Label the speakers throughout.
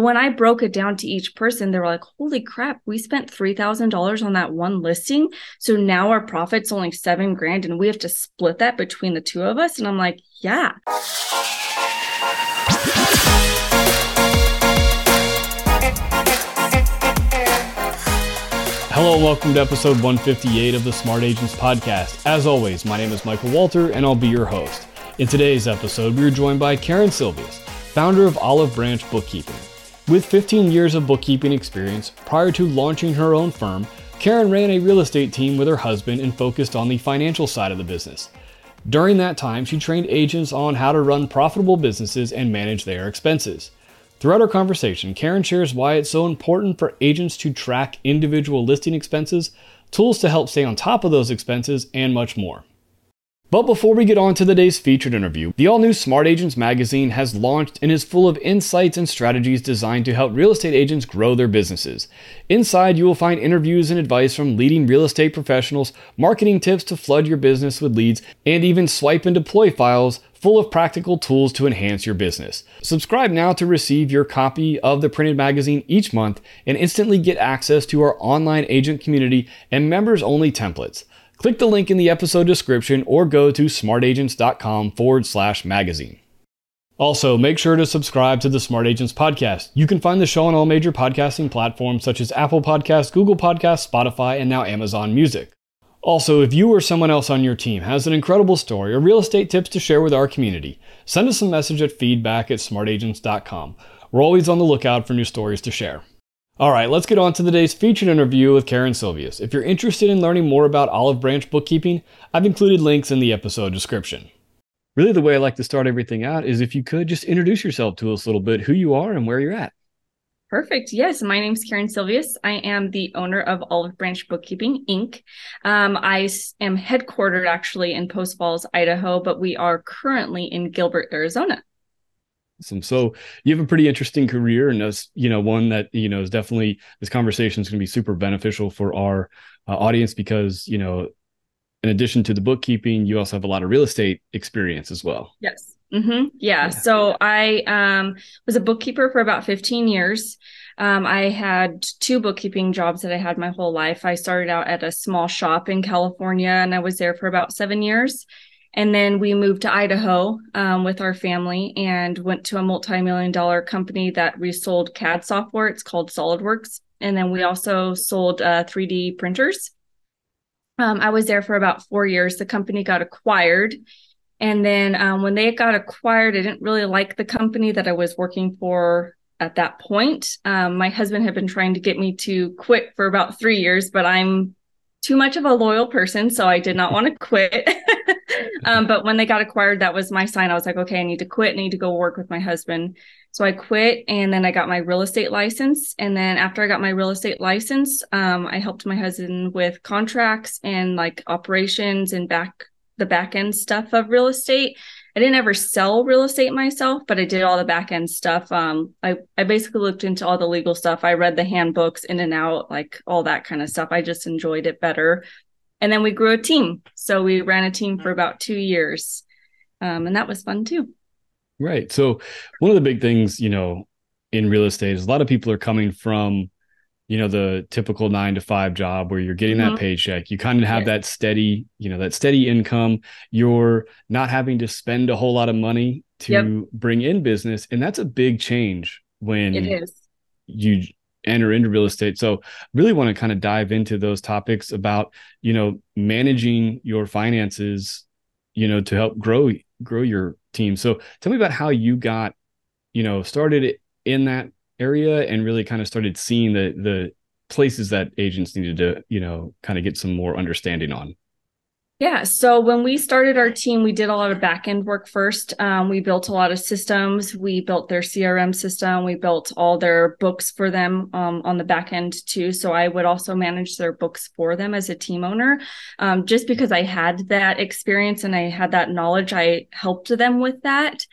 Speaker 1: When I broke it down to each person, they were like, holy crap, we spent $3,000 on that one listing. So now our profit's only seven grand and we have to split that between the two of us. And I'm like, yeah.
Speaker 2: Hello welcome to episode 158 of the Smart Agents Podcast. As always, my name is Michael Walter and I'll be your host. In today's episode, we are joined by Caryn Silvius, founder of Olive Branch Bookkeeping. With 15 years of bookkeeping experience, prior to launching her own firm, Caryn ran a real estate team with her husband and focused on the financial side of the business. During that time, she trained agents on how to run profitable businesses and manage their expenses. Throughout our conversation, Caryn shares why it's so important for agents to track individual listing expenses, tools to help stay on top of those expenses, and much more. But before we get on to today's featured interview, the all new Smart Agents magazine has launched and is full of insights and strategies designed to help real estate agents grow their businesses. Inside, you will find interviews and advice from leading real estate professionals, marketing tips to flood your business with leads, and even swipe and deploy files full of practical tools to enhance your business. Subscribe now to receive your copy of the printed magazine each month and instantly get access to our online agent community and members only templates. Click the link in the episode description or go to smartagents.com forward slash magazine. Also, make sure to subscribe to the Smart Agents podcast. You can find the show on all major podcasting platforms such as Apple Podcasts, Google Podcasts, Spotify, and now Amazon Music. Also, if you or someone else on your team has an incredible story or real estate tips to share with our community, send us a message at feedback at smartagents.com. We're always on the lookout for new stories to share. All right, let's get on to today's featured interview with Caryn Silvius. If you're interested in learning more about Olive Branch bookkeeping, I've included links in the episode description. Really, the way I like to start everything out is if you could just introduce yourself to us a little bit, who you are and where you're at.
Speaker 1: Perfect. Yes, my name is Caryn Silvius. I am the owner of Olive Branch Bookkeeping Inc. Um, I am headquartered actually in Post Falls, Idaho, but we are currently in Gilbert, Arizona.
Speaker 2: Awesome. So you have a pretty interesting career, and as you know, one that you know is definitely this conversation is going to be super beneficial for our uh, audience because you know, in addition to the bookkeeping, you also have a lot of real estate experience as well.
Speaker 1: Yes. Mm-hmm. Yeah. yeah. So I um, was a bookkeeper for about 15 years. Um, I had two bookkeeping jobs that I had my whole life. I started out at a small shop in California, and I was there for about seven years. And then we moved to Idaho um, with our family and went to a multi million dollar company that resold CAD software. It's called SolidWorks. And then we also sold uh, 3D printers. Um, I was there for about four years. The company got acquired. And then um, when they got acquired, I didn't really like the company that I was working for at that point. Um, my husband had been trying to get me to quit for about three years, but I'm too much of a loyal person, so I did not want to quit. um, but when they got acquired, that was my sign. I was like, okay, I need to quit. I need to go work with my husband. So I quit, and then I got my real estate license. And then after I got my real estate license, um, I helped my husband with contracts and like operations and back the back end stuff of real estate. I didn't ever sell real estate myself, but I did all the back end stuff. Um, I, I basically looked into all the legal stuff. I read the handbooks in and out, like all that kind of stuff. I just enjoyed it better. And then we grew a team. So we ran a team for about two years. Um, and that was fun too.
Speaker 2: Right. So one of the big things, you know, in real estate is a lot of people are coming from you know the typical nine to five job where you're getting mm-hmm. that paycheck. You kind of have that steady you know that steady income. You're not having to spend a whole lot of money to yep. bring in business and that's a big change when
Speaker 1: it is.
Speaker 2: you enter into real estate. So really want to kind of dive into those topics about you know managing your finances you know to help grow grow your team. So tell me about how you got you know started in that area and really kind of started seeing the the places that agents needed to you know kind of get some more understanding on
Speaker 1: yeah. So when we started our team, we did a lot of back end work first. Um, we built a lot of systems. We built their CRM system. We built all their books for them um, on the back end too. So I would also manage their books for them as a team owner. Um, just because I had that experience and I had that knowledge, I helped them with that.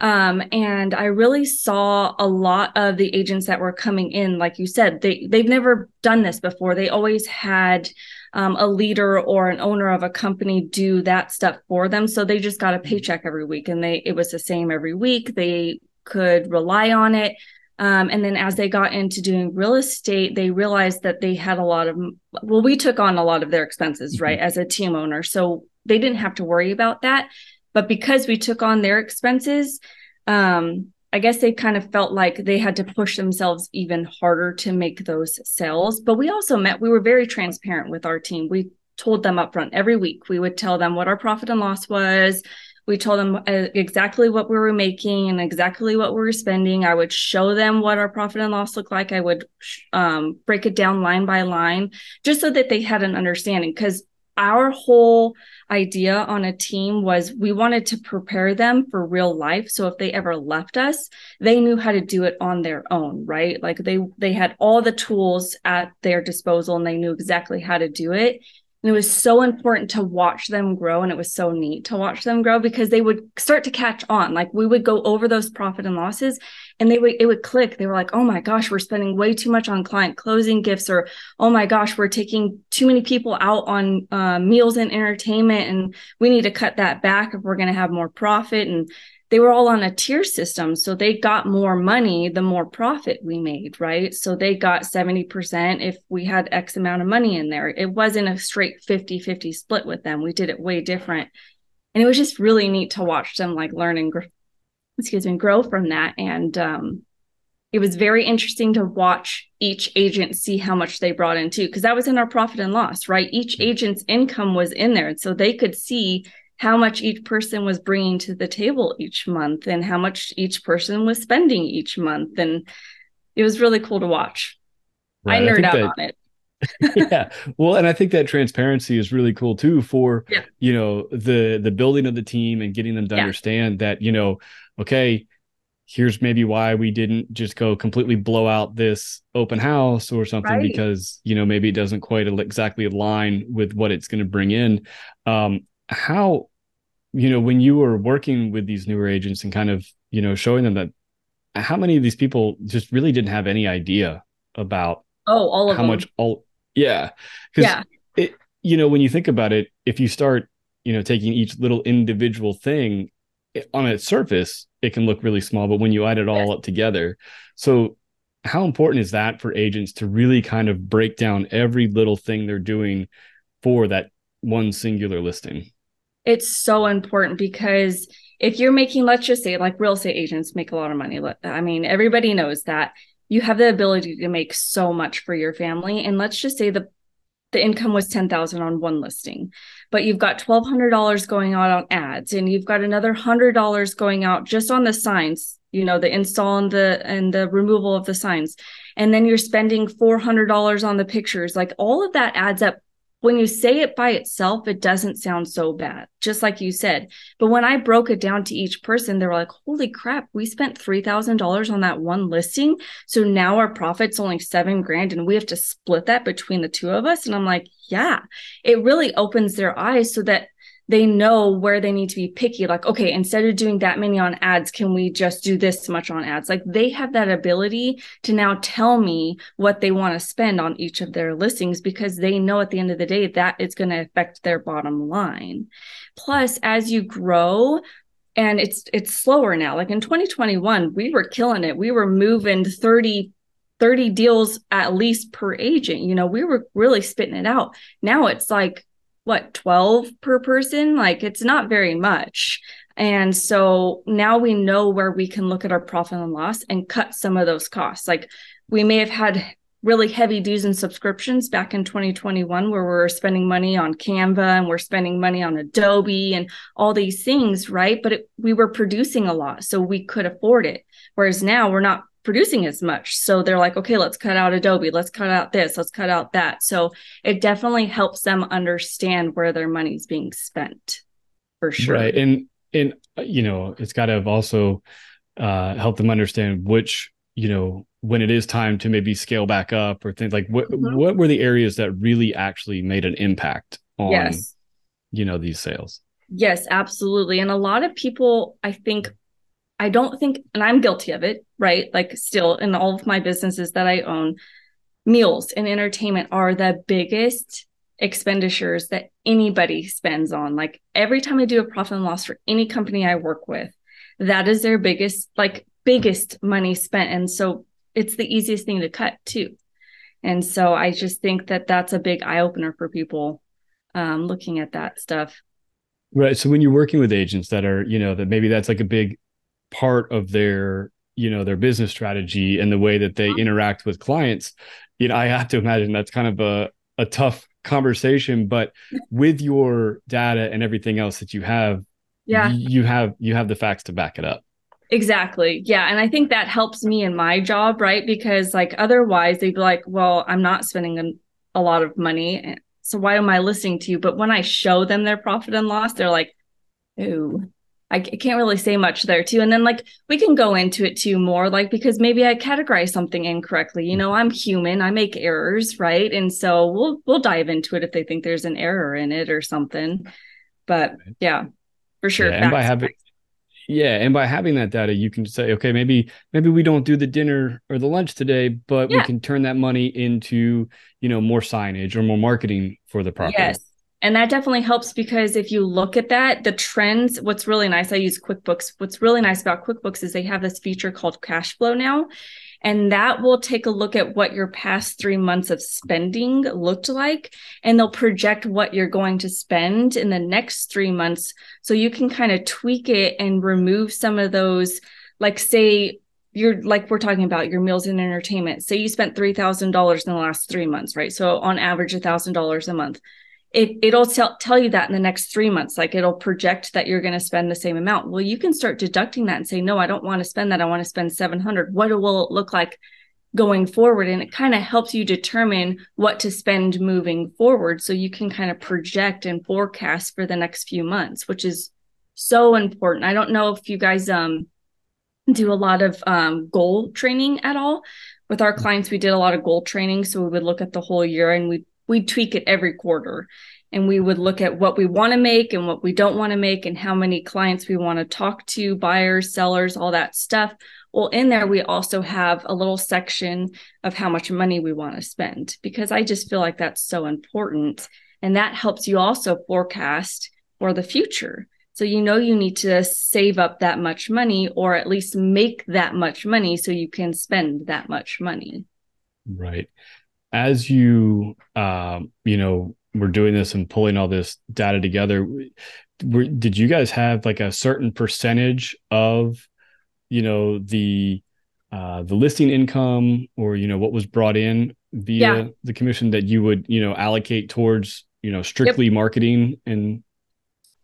Speaker 1: Um, and I really saw a lot of the agents that were coming in, like you said, they they've never done this before. They always had um, a leader or an owner of a company do that stuff for them. So they just got a paycheck every week, and they it was the same every week. They could rely on it. Um, and then as they got into doing real estate, they realized that they had a lot of, well, we took on a lot of their expenses, mm-hmm. right, as a team owner. So they didn't have to worry about that. But because we took on their expenses, um, I guess they kind of felt like they had to push themselves even harder to make those sales. But we also met, we were very transparent with our team. We told them upfront every week. We would tell them what our profit and loss was we told them uh, exactly what we were making and exactly what we were spending. I would show them what our profit and loss looked like. I would um, break it down line by line just so that they had an understanding. Because our whole idea on a team was we wanted to prepare them for real life. So if they ever left us they knew how to do it on their own right? Like they they had all the tools at their disposal and they knew exactly how to do it and it was so important to watch them grow. And it was so neat to watch them grow because they would start to catch on. Like we would go over those profit and losses and they would, it would click. They were like, oh my gosh, we're spending way too much on client closing gifts, or oh my gosh, we're taking too many people out on uh, meals and entertainment. And we need to cut that back if we're going to have more profit. And they were all on a tier system. So they got more money the more profit we made, right? So they got 70% if we had X amount of money in there. It wasn't a straight 50 50 split with them. We did it way different. And it was just really neat to watch them like learn and grow, excuse me, grow from that. And um, it was very interesting to watch each agent see how much they brought in too, because that was in our profit and loss, right? Each agent's income was in there. And so they could see how much each person was bringing to the table each month and how much each person was spending each month and it was really cool to watch right. i nerd I out that, on it
Speaker 2: yeah well and i think that transparency is really cool too for yeah. you know the the building of the team and getting them to yeah. understand that you know okay here's maybe why we didn't just go completely blow out this open house or something right. because you know maybe it doesn't quite exactly align with what it's going to bring in um how you know when you were working with these newer agents and kind of you know showing them that how many of these people just really didn't have any idea about
Speaker 1: oh all of
Speaker 2: how
Speaker 1: them.
Speaker 2: much all yeah yeah it you know when you think about it if you start you know taking each little individual thing on its surface it can look really small but when you add it all yes. up together so how important is that for agents to really kind of break down every little thing they're doing for that one singular listing
Speaker 1: it's so important because if you're making, let's just say, like real estate agents make a lot of money. I mean, everybody knows that you have the ability to make so much for your family. And let's just say the the income was 10,000 on one listing, but you've got $1,200 going out on ads and you've got another $100 going out just on the signs, you know, the install and the, and the removal of the signs. And then you're spending $400 on the pictures. Like all of that adds up when you say it by itself, it doesn't sound so bad, just like you said. But when I broke it down to each person, they were like, holy crap, we spent $3,000 on that one listing. So now our profit's only seven grand and we have to split that between the two of us. And I'm like, yeah, it really opens their eyes so that they know where they need to be picky. Like okay instead of doing that many on ads can we just do this much on ads? Like they have that ability to now tell me what they want to spend on each of their listings because they know at the end of the day that it's going to affect their bottom line. Plus as you grow and it's it's slower now like in 2021 we were killing it. We were moving 30 30 deals at least per agent you know we were really spitting it out. Now it's like what 12 per person? Like it's not very much. And so now we know where we can look at our profit and loss and cut some of those costs. Like we may have had really heavy dues and subscriptions back in 2021 where we're spending money on canva and we're spending money on adobe and all these things right? But it, we were producing a lot so we could afford it. Whereas now we're not producing as much. So they're like, okay, let's cut out Adobe, let's cut out this, let's cut out that. So it definitely helps them understand where their money's being spent for sure.
Speaker 2: Right. And and uh, you know, it's got to have also uh help them understand which, you know, when it is time to maybe scale back up or things like what mm-hmm. what were the areas that really actually made an impact on yes. you know these sales.
Speaker 1: Yes, absolutely. And a lot of people I think I don't think, and I'm guilty of it, right? Like, still in all of my businesses that I own, meals and entertainment are the biggest expenditures that anybody spends on. Like, every time I do a profit and loss for any company I work with, that is their biggest, like, biggest money spent. And so it's the easiest thing to cut too. And so I just think that that's a big eye opener for people um, looking at that stuff.
Speaker 2: Right. So when you're working with agents that are, you know, that maybe that's like a big part of their, you know, their business strategy and the way that they uh-huh. interact with clients, you know, I have to imagine that's kind of a, a tough conversation. But with your data and everything else that you have, yeah, you have you have the facts to back it up.
Speaker 1: Exactly. Yeah. And I think that helps me in my job, right? Because like otherwise they'd be like, well, I'm not spending a, a lot of money. So why am I listening to you? But when I show them their profit and loss, they're like, ooh, I can't really say much there too. And then like we can go into it too more, like because maybe I categorize something incorrectly. You mm. know, I'm human, I make errors, right? And so we'll we'll dive into it if they think there's an error in it or something. But yeah, for sure.
Speaker 2: Yeah, and by having yeah, and by having that data, you can say, okay, maybe maybe we don't do the dinner or the lunch today, but yeah. we can turn that money into you know more signage or more marketing for the property.
Speaker 1: Yes, and that definitely helps because if you look at that, the trends. What's really nice, I use QuickBooks. What's really nice about QuickBooks is they have this feature called Cash Flow now, and that will take a look at what your past three months of spending looked like. And they'll project what you're going to spend in the next three months. So you can kind of tweak it and remove some of those, like, say, you're like we're talking about your meals and entertainment. Say you spent $3,000 in the last three months, right? So on average, $1,000 a month it it'll tell tell you that in the next three months like it'll project that you're going to spend the same amount. Well you can start deducting that and say no i don't want to spend that. I want to spend 700 what will it look like going forward? And it kind of helps you determine what to spend moving forward so you can kind of project and forecast for the next few months which is so important. I don't know if you guys um do a lot of um, goal training at all. With our clients we did a lot of goal training so we would look at the whole year and we we'd tweak it every quarter. And we would look at what we want to make and what we don't want to make and how many clients we want to talk to buyers sellers all that stuff. Well in there we also have a little section of how much money we want to spend because i just feel like that's so important. And that helps you also forecast for the future. So you know you need to save up that much money or at least make that much money so you can spend that much money.
Speaker 2: Right as you um, you know were doing this and pulling all this data together were, did you guys have like a certain percentage of you know the uh, the listing income or you know what was brought in via yeah. the commission that you would you know allocate towards you know strictly yep. marketing and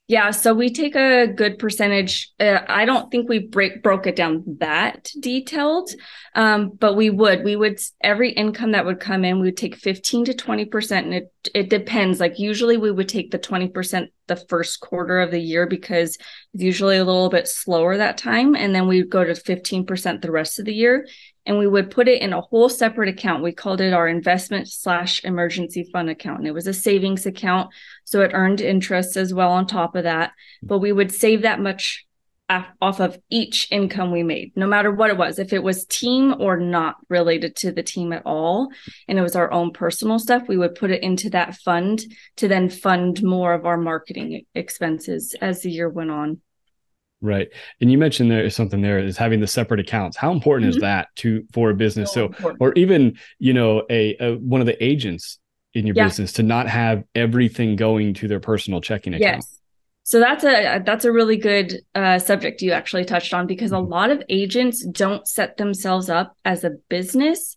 Speaker 1: yeah, so we take a good percentage. Uh, I don't think we break broke it down that detailed, um, but we would. We would every income that would come in, we would take fifteen to twenty percent, and it it depends. Like usually, we would take the twenty percent the first quarter of the year because it's usually a little bit slower that time, and then we would go to fifteen percent the rest of the year and we would put it in a whole separate account. We called it our investment slash emergency fund account. And it was a savings account. So it earned interest as well on top of that. But we would save that much off of each income we made, no matter what it was, if it was team or not related to the team at all, and it was our own personal stuff, we would put it into that fund to then fund more of our marketing expenses as the year went on.
Speaker 2: Right. And you mentioned there is something there is having the separate accounts. How important mm-hmm. is that to for a business? So, so or even, you know, a, a, one of the agents in your yeah. business to not have everything going to their personal checking account. Yes.
Speaker 1: So that's a that's a really good uh, subject you actually touched on because mm-hmm. a lot of agents don't set themselves up as a business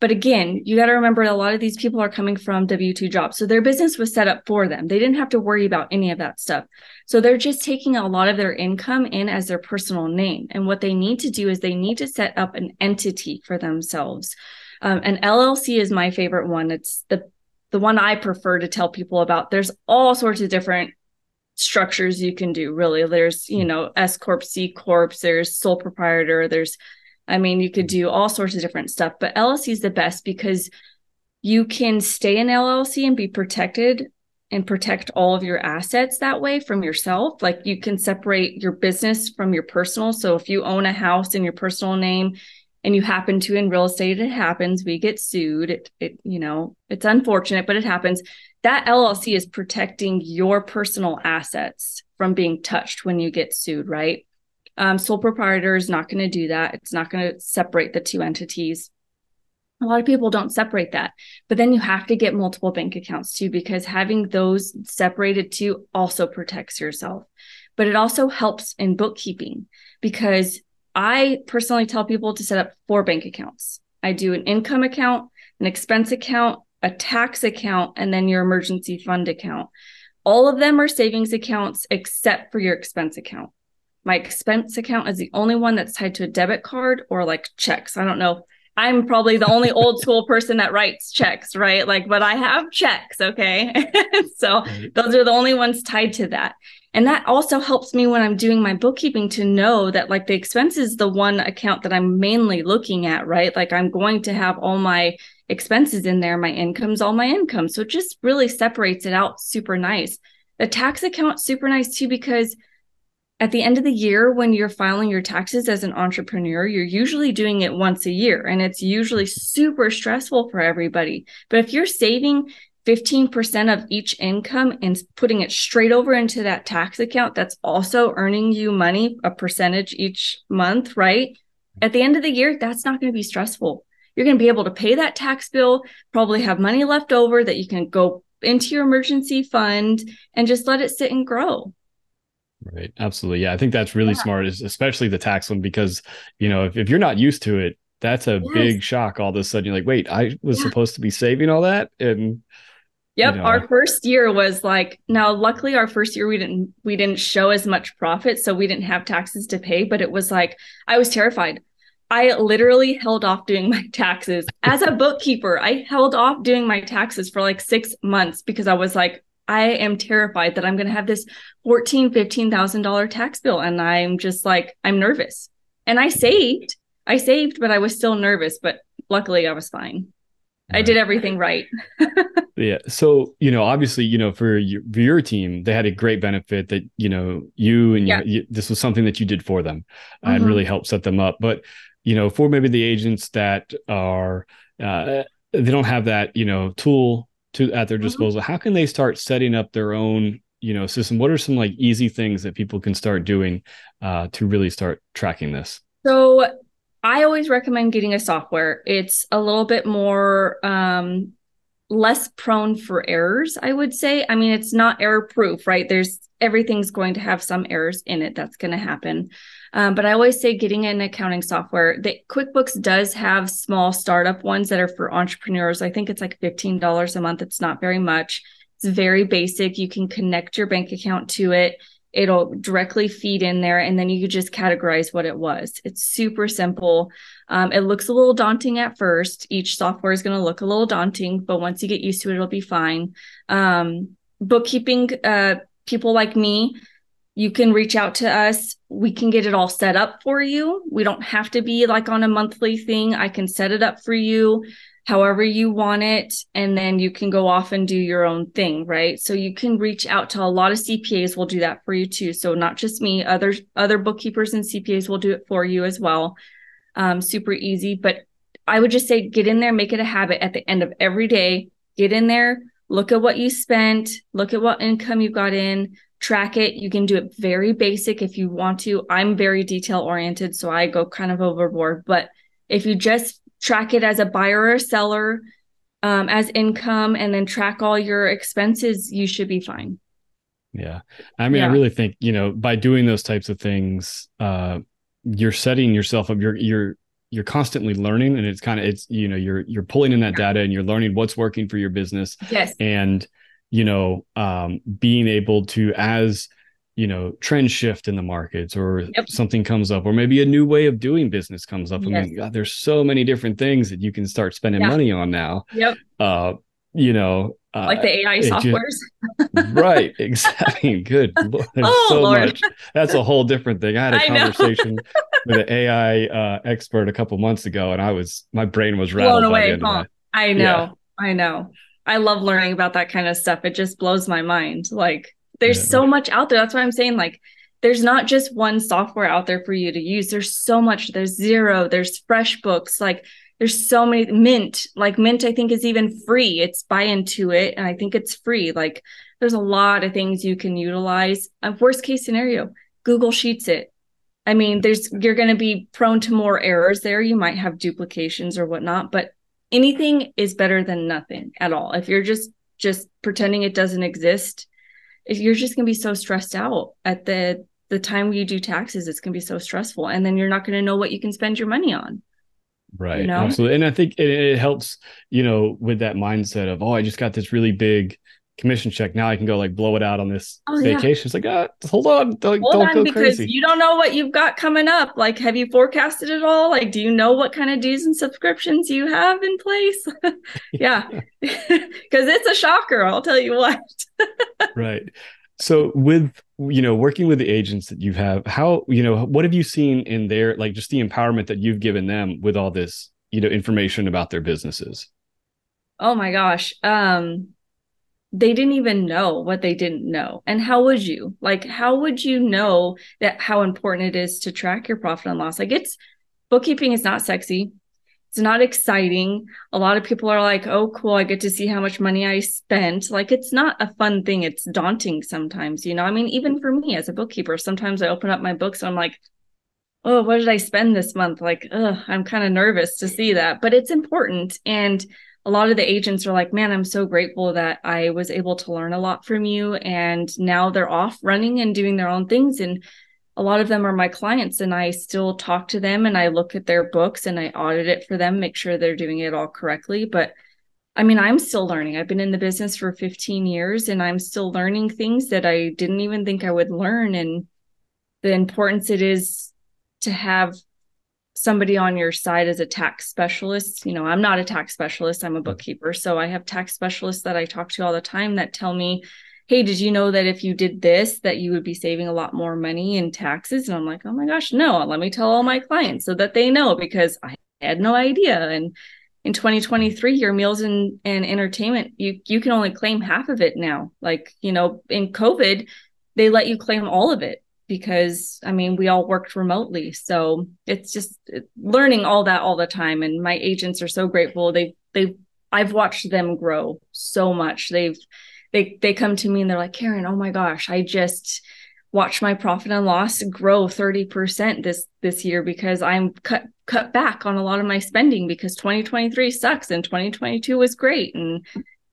Speaker 1: but again, you got to remember a lot of these people are coming from W 2 jobs. So their business was set up for them. They didn't have to worry about any of that stuff. So they're just taking a lot of their income in as their personal name. And what they need to do is they need to set up an entity for themselves. Um, an LLC is my favorite one. It's the the one I prefer to tell people about. There's all sorts of different structures you can do really there's you know s corp c corp there's sole proprietor there's I mean, you could do all sorts of different stuff, but LLC is the best because you can stay in LLC and be protected and protect all of your assets that way from yourself. Like you can separate your business from your personal. So if you own a house in your personal name and you happen to in real estate, it happens. We get sued. It, it you know, it's unfortunate, but it happens. That LLC is protecting your personal assets from being touched when you get sued, right? Um, sole proprietor is not going to do that. It's not going to separate the two entities. A lot of people don't separate that, but then you have to get multiple bank accounts too, because having those separated too also protects yourself. But it also helps in bookkeeping because I personally tell people to set up four bank accounts. I do an income account, an expense account, a tax account, and then your emergency fund account. All of them are savings accounts except for your expense account. My expense account is the only one that's tied to a debit card or like checks. I don't know. I'm probably the only old school person that writes checks, right? Like, but I have checks. Okay. so those are the only ones tied to that. And that also helps me when I'm doing my bookkeeping to know that like the expense is the one account that I'm mainly looking at, right? Like I'm going to have all my expenses in there, my income's all my income. So it just really separates it out super nice. The tax account super nice too because at the end of the year when you're filing your taxes as an entrepreneur you're usually doing it once a year and it's usually mm-hmm. super stressful for everybody but if you're saving 15% of each income and putting it straight over into that tax account that's also earning you money, a percentage each month, right? At the end of the year, that's not going to be stressful. You're going to be able to pay that tax bill, probably have money left over that you can go into your emergency fund and just let it sit and grow.
Speaker 2: Right. Absolutely. Yeah. I think that's really yeah. smart, especially the tax one, because, you know, if, if you're not used to it, that's a yes. big shock. All of a sudden, you're like, wait, I was yeah. supposed to be saving all that. And
Speaker 1: Yep, you know. our first year was like now luckily our first year we didn't we didn't show as much profit so we didn't have taxes to pay but it was like I was terrified. I literally held off doing my taxes as a bookkeeper. I held off doing my taxes for like 6 months because I was like I am terrified that I'm going to have this 14 $15,000 tax bill and I'm just like I'm nervous. And I saved. I saved but I was still nervous but luckily I was fine. I did everything right.
Speaker 2: yeah. So, you know, obviously, you know, for your, for your team, they had a great benefit that, you know, you and yeah. you, this was something that you did for them mm-hmm. and really helped set them up. But, you know, for maybe the agents that are, uh, they don't have that, you know, tool to at their mm-hmm. disposal, mm-hmm. how can they start setting up their own, you know, system? What are some like easy things that people can start doing uh, to really start tracking this?
Speaker 1: So I always recommend getting a software. It's a little bit more um, less prone for errors, I would say. I mean, it's not error proof, right? There's everything's going to have some errors in it. That's going to happen. Um, but I always say getting an accounting software. The QuickBooks does have small startup ones that are for entrepreneurs. I think it's like $15 a month. It's not very much. It's very basic. You can connect your bank account to it it'll directly feed in there and then you just categorize what it was it's super simple um, it looks a little daunting at first each software is going to look a little daunting but once you get used to it it'll be fine um, bookkeeping uh, people like me you can reach out to us. We can get it all set up for you. We don't have to be like on a monthly thing. I can set it up for you however you want it and then you can go off and do your own thing right? So you can reach out to a lot of cpas will do that for you too. So not just me other other bookkeepers and cpas will do it for you as well. Um, super easy. But i would just say get in there make it a habit at the end of every day. Get in there look at what you spent look at what income you got in track it you can do it very basic if you want to i'm very detail oriented so i go kind of overboard but if you just track it as a buyer or seller um, as income and then track all your expenses, you should be fine.
Speaker 2: Yeah. I mean, yeah. I really think, you know, by doing those types of things, uh, you're setting yourself up, you're, you're, you're constantly learning and it's kind of, it's, you know, you're, you're pulling in that data and you're learning what's working for your business.
Speaker 1: Yes.
Speaker 2: And, you know, um, being able to, as, you know trend shift in the markets or yep. something comes up or maybe a new way of doing business comes up yes. i mean god there's so many different things that you can start spending yeah. money on now
Speaker 1: yep
Speaker 2: uh you know
Speaker 1: uh, like the ai softwares
Speaker 2: just, right exactly good there's oh, so Lord. much that's a whole different thing i had a I conversation with an ai uh, expert a couple months ago and i was my brain was rattled blown away huh?
Speaker 1: i know yeah. i know i love learning about that kind of stuff it just blows my mind like there's yeah. so much out there. That's why I'm saying like there's not just one software out there for you to use. There's so much. There's Xero, there's FreshBooks, like there's so many Mint, like Mint, I think is even free. It's buy into it, and I think it's free. Like there's a lot of things you can utilize. A worst case scenario, Google Sheets it. I mean, there's you're going to be prone to more errors there. You might have duplications or whatnot, but anything is better than nothing at all. If you're just just pretending it doesn't exist, if you're just going to be so stressed out at the the time you do taxes, it's going to be so stressful, and then you're not going to know what you can spend your money on.
Speaker 2: Right. You know? Absolutely. And I think it, it helps, you know, with that mindset of, oh, I just got this really big commission check. Now I can go like blow it out on this oh, vacation. Yeah. It's like, ah, hold on, don't, hold don't on, go because crazy.
Speaker 1: You don't know what you've got coming up. Like, have you forecasted it all? Like, do you know what kind of dues and subscriptions you have in place? yeah, because it's a shocker. I'll tell you what.
Speaker 2: right. So with you know working with the agents that you have, how you know what have you seen in their like just the empowerment that you've given them with all this you know information about their businesses?
Speaker 1: Oh my gosh. Um they didn't even know what they didn't know. And how would you? Like, how would you know that how important it is to track your profit and loss? Like, it's bookkeeping is not sexy. It's not exciting. A lot of people are like, oh, cool, I get to see how much money I spent. Like, it's not a fun thing. It's daunting sometimes, you know? I mean, even for me as a bookkeeper, sometimes I open up my books and I'm like, oh, what did I spend this month? Like, ugh, I'm kind of nervous to see that, but it's important. And a lot of the agents are like, man, I'm so grateful that I was able to learn a lot from you. And now they're off running and doing their own things. And a lot of them are my clients, and I still talk to them and I look at their books and I audit it for them, make sure they're doing it all correctly. But I mean, I'm still learning. I've been in the business for 15 years and I'm still learning things that I didn't even think I would learn. And the importance it is to have somebody on your side as a tax specialist. You know, I'm not a tax specialist, I'm a mm. bookkeeper. So I have tax specialists that I talk to all the time that tell me, hey, did you know that if you did this, that you would be saving a lot more money in taxes? And I'm like, oh my gosh, no, let me tell all my clients so that they know because I had no idea. And in 2023, your meals and, and entertainment, you you can only claim half of it now. Like, you know, in COVID, they let you claim all of it because I mean, we all worked remotely. So it's just learning all that all the time. And my agents are so grateful. They, they, I've watched them grow so much. They've, they, they come to me and they're like, Caryn, oh my gosh, I just watched my profit and loss grow 30% this, this year because I'm cut, cut back on a lot of my spending because 2023 sucks and 2022 was great. And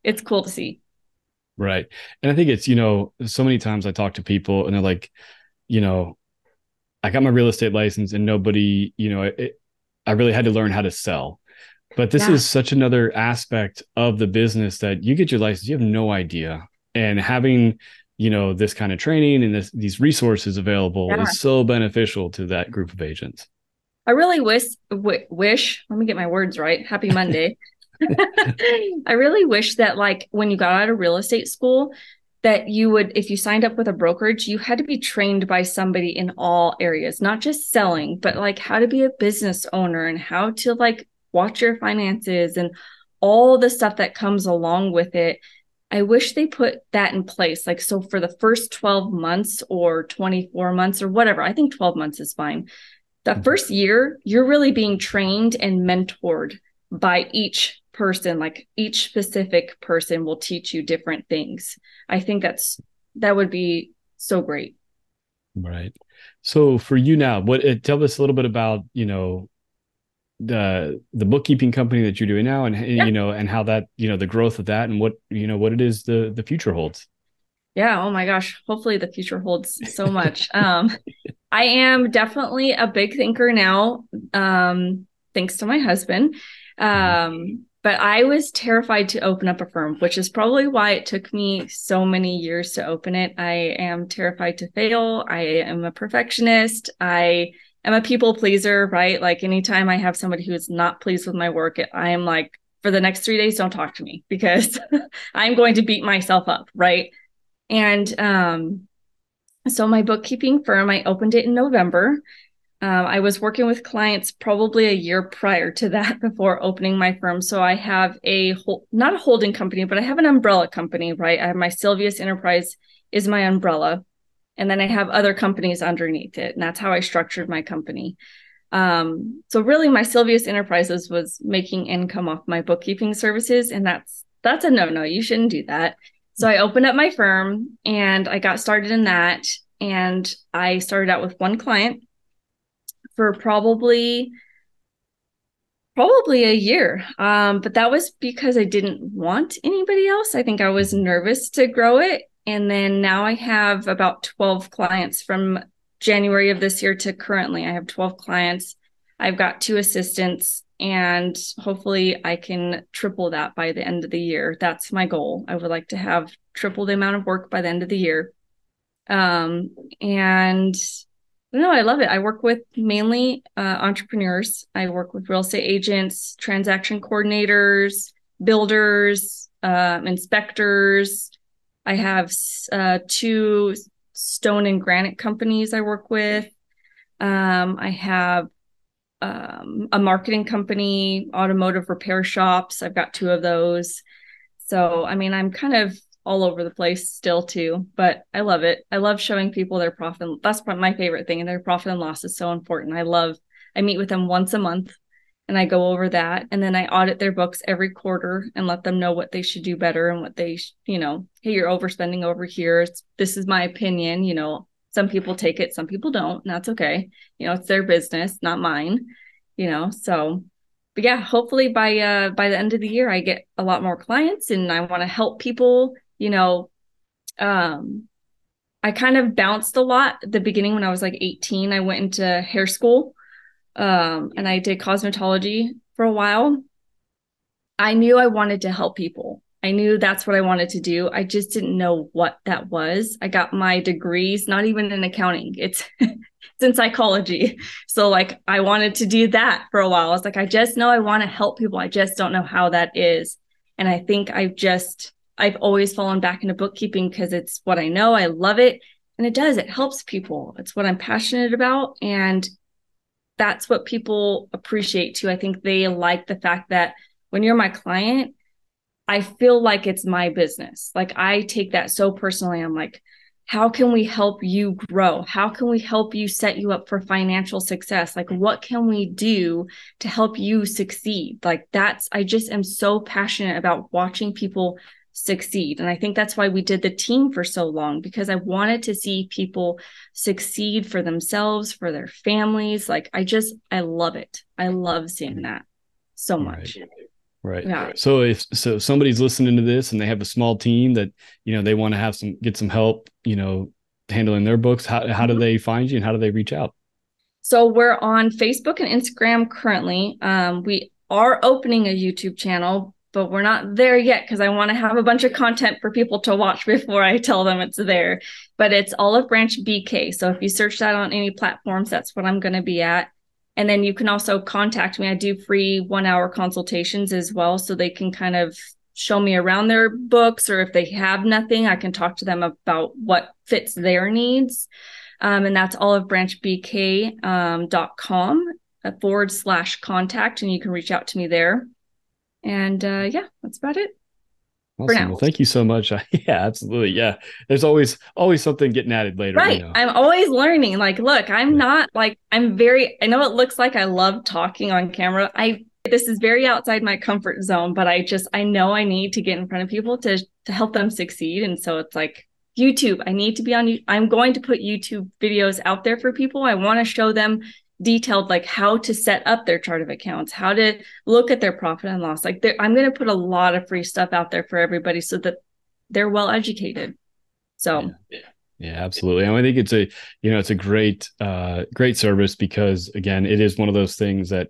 Speaker 1: it's cool to see.
Speaker 2: Right. And I think it's, you know, so many times I talk to people and they're like, you know, I got my real estate license and nobody, you know, it, I really had to learn how to sell. But this yeah. is such another aspect of the business that you get your license, you have no idea. And having, you know, this kind of training and this, these resources available yeah. is so beneficial to that group of agents.
Speaker 1: I really wish, w- wish, let me get my words right. Happy Monday. I really wish that, like, when you got out of real estate school, that you would if you signed up with a brokerage you had to be trained by somebody in all areas not just selling but like how to be a business owner and how to like watch your finances and all the stuff that comes along with it. I wish they put that in place. Like so for the first 12 months or 24 months or whatever i think 12 months is fine. The mm-hmm. first year you're really being trained and mentored by each person like each specific person will teach you different things. I think that's that would be so great.
Speaker 2: Right. So for you now what uh, tell us a little bit about you know the the bookkeeping company that you're doing now and yeah. you know and how that you know the growth of that and what you know what it is the the future holds.
Speaker 1: Yeah. Oh my gosh. Hopefully the future holds so much. Um i am definitely a big thinker now um thanks to my husband. Mm-hmm. um but I was terrified to open up a firm, which is probably why it took me so many years to open it. I am terrified to fail. I am a perfectionist. I am a people pleaser, right? Like anytime I have somebody who is not pleased with my work, I am like, for the next three days, don't talk to me because I'm going to beat myself up, right? And um, so my bookkeeping firm, I opened it in November. Um, I was working with clients probably a year prior to that before opening my firm. So I have a whole, not a holding company, but I have an umbrella company, right? I have my Silvius Enterprise is my umbrella. And then I have other companies underneath it. And that's how I structured my company. Um, so really my Silvius Enterprises was making income off my bookkeeping services. And that's that's a no-no. You shouldn't do that. So I opened up my firm and I got started in that. And I started out with one client for probably probably a year. Um, but that was because I didn't want anybody else. I think I was nervous to grow it. And then now I have about 12 clients from January of this year to currently. I have 12 clients. I've got two assistants, and hopefully I can triple that by the end of the year. That's my goal. I would like to have triple the amount of work by the end of the year. Um, and no, I love it. I work with mainly uh, entrepreneurs. I work with real estate agents, transaction coordinators, builders, uh, inspectors. I have uh, two stone and granite companies I work with. Um, I have um, a marketing company, automotive repair shops. I've got two of those. So, I mean, I'm kind of all over the place still too, but I love it. I love showing people their profit. and, That's my favorite thing. And their profit and loss is so important. I love, I meet with them once a month and I go over that. And then I audit their books every quarter and let them know what they should do better and what they, you know, hey, you're overspending over here. It's, this is my opinion. You know, some people take it, some people don't, and that's okay. You know, it's their business, not mine, you know, so but yeah, hopefully by uh by the end of the year I get a lot more clients and I want to help people you know, um, I kind of bounced a lot at the beginning when I was like 18. I went into hair school um, and I did cosmetology for a while. I knew I wanted to help people. I knew that's what I wanted to do. I just didn't know what that was. I got my degrees, not even in accounting. It's it's in psychology. So like I wanted to do that for a while. I was like, I just know I want to help people. I just don't know how that is. And I think I've just I've always fallen back into bookkeeping because it's what I know. I love it. And it does, it helps people. It's what I'm passionate about. And that's what people appreciate too. I think they like the fact that when you're my client, I feel like it's my business. Like I take that so personally. I'm like, how can we help you grow? How can we help you set you up for financial success? Like, what can we do to help you succeed? Like, that's, I just am so passionate about watching people succeed. And I think that's why we did the team for so long because I wanted to see people succeed for themselves, for their families. Like I just I love it. I love seeing that so much.
Speaker 2: Right. Right. Yeah. So if so somebody's listening to this and they have a small team that, you know, they want to have some get some help, you know, handling their books, how how do mm-hmm. they find you and how do they reach out?
Speaker 1: So we're on Facebook and Instagram currently. Um, we are opening a YouTube channel, but we're not there yet because I want to have a bunch of content for people to watch before I tell them it's there. But it's Olive Branch BK. So if you search that on any platforms, that's what I'm going to be at. And then you can also contact me. I do free one hour consultations as well. So they can kind of show me around their books, or if they have nothing, I can talk to them about what fits their needs. Um, and that's olivebranchbk.com um, uh, forward slash contact. And you can reach out to me there. And uh, yeah, that's about it.
Speaker 2: Awesome. Well, thank you so much. yeah, absolutely. Yeah. There's always always something getting added later.
Speaker 1: Right. You know. I'm always learning. Like, look, I'm yeah. not like I'm very I know it looks like I love talking on camera. I this is very outside my comfort zone, but I just I know I need to get in front of people to to help them succeed. And so it's like YouTube. I need to be on I'm going to put YouTube videos out there for people. I want to show them detailed like how to set up their chart of accounts, how to look at their profit and loss. Like I'm going to put a lot of free stuff out there for everybody so that they're well educated. So
Speaker 2: yeah. yeah. absolutely. And I think it's a, you know, it's a great, uh, great service because again, it is one of those things that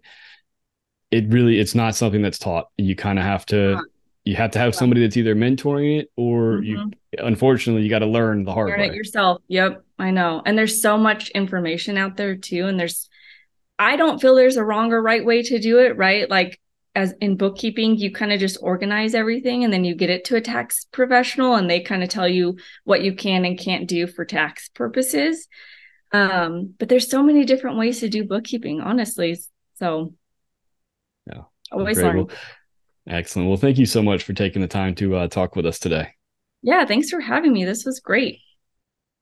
Speaker 2: it really, it's not something that's taught. You kind of have to, you have to have somebody that's either mentoring it or mm-hmm. you, unfortunately, you got to learn the hard learn way.
Speaker 1: it yourself. Yep. I know. And there's so much information out there too. And there's, I don't feel there's a wrong or right way to do it, right? Like as in bookkeeping, you kind of just organize everything and then you get it to a tax professional and they kind of tell you what you can and can't do for tax purposes. Um, but there's so many different ways to do bookkeeping, honestly. So
Speaker 2: yeah, always learn. Well, excellent. Well, thank you so much for taking the time to uh, talk with us today.
Speaker 1: Yeah, thanks for having me. This was great.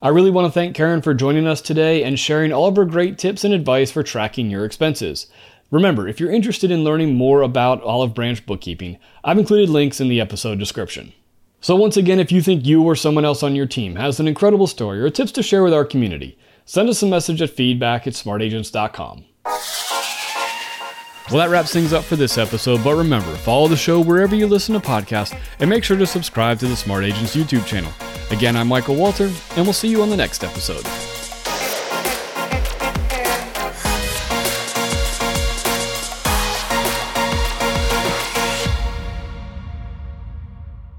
Speaker 2: I really want to thank Caryn for joining us today and sharing all of her great tips and advice for tracking your expenses. Remember, if you're interested in learning more about Olive Branch bookkeeping, I've included links in the episode description. So, once again, if you think you or someone else on your team has an incredible story or tips to share with our community, send us a message at feedback at smartagents.com. Well, that wraps things up for this episode, but remember, follow the show wherever you listen to podcasts and make sure to subscribe to the Smart Agents YouTube channel. Again, I'm Michael Walter, and we'll see you on the next episode.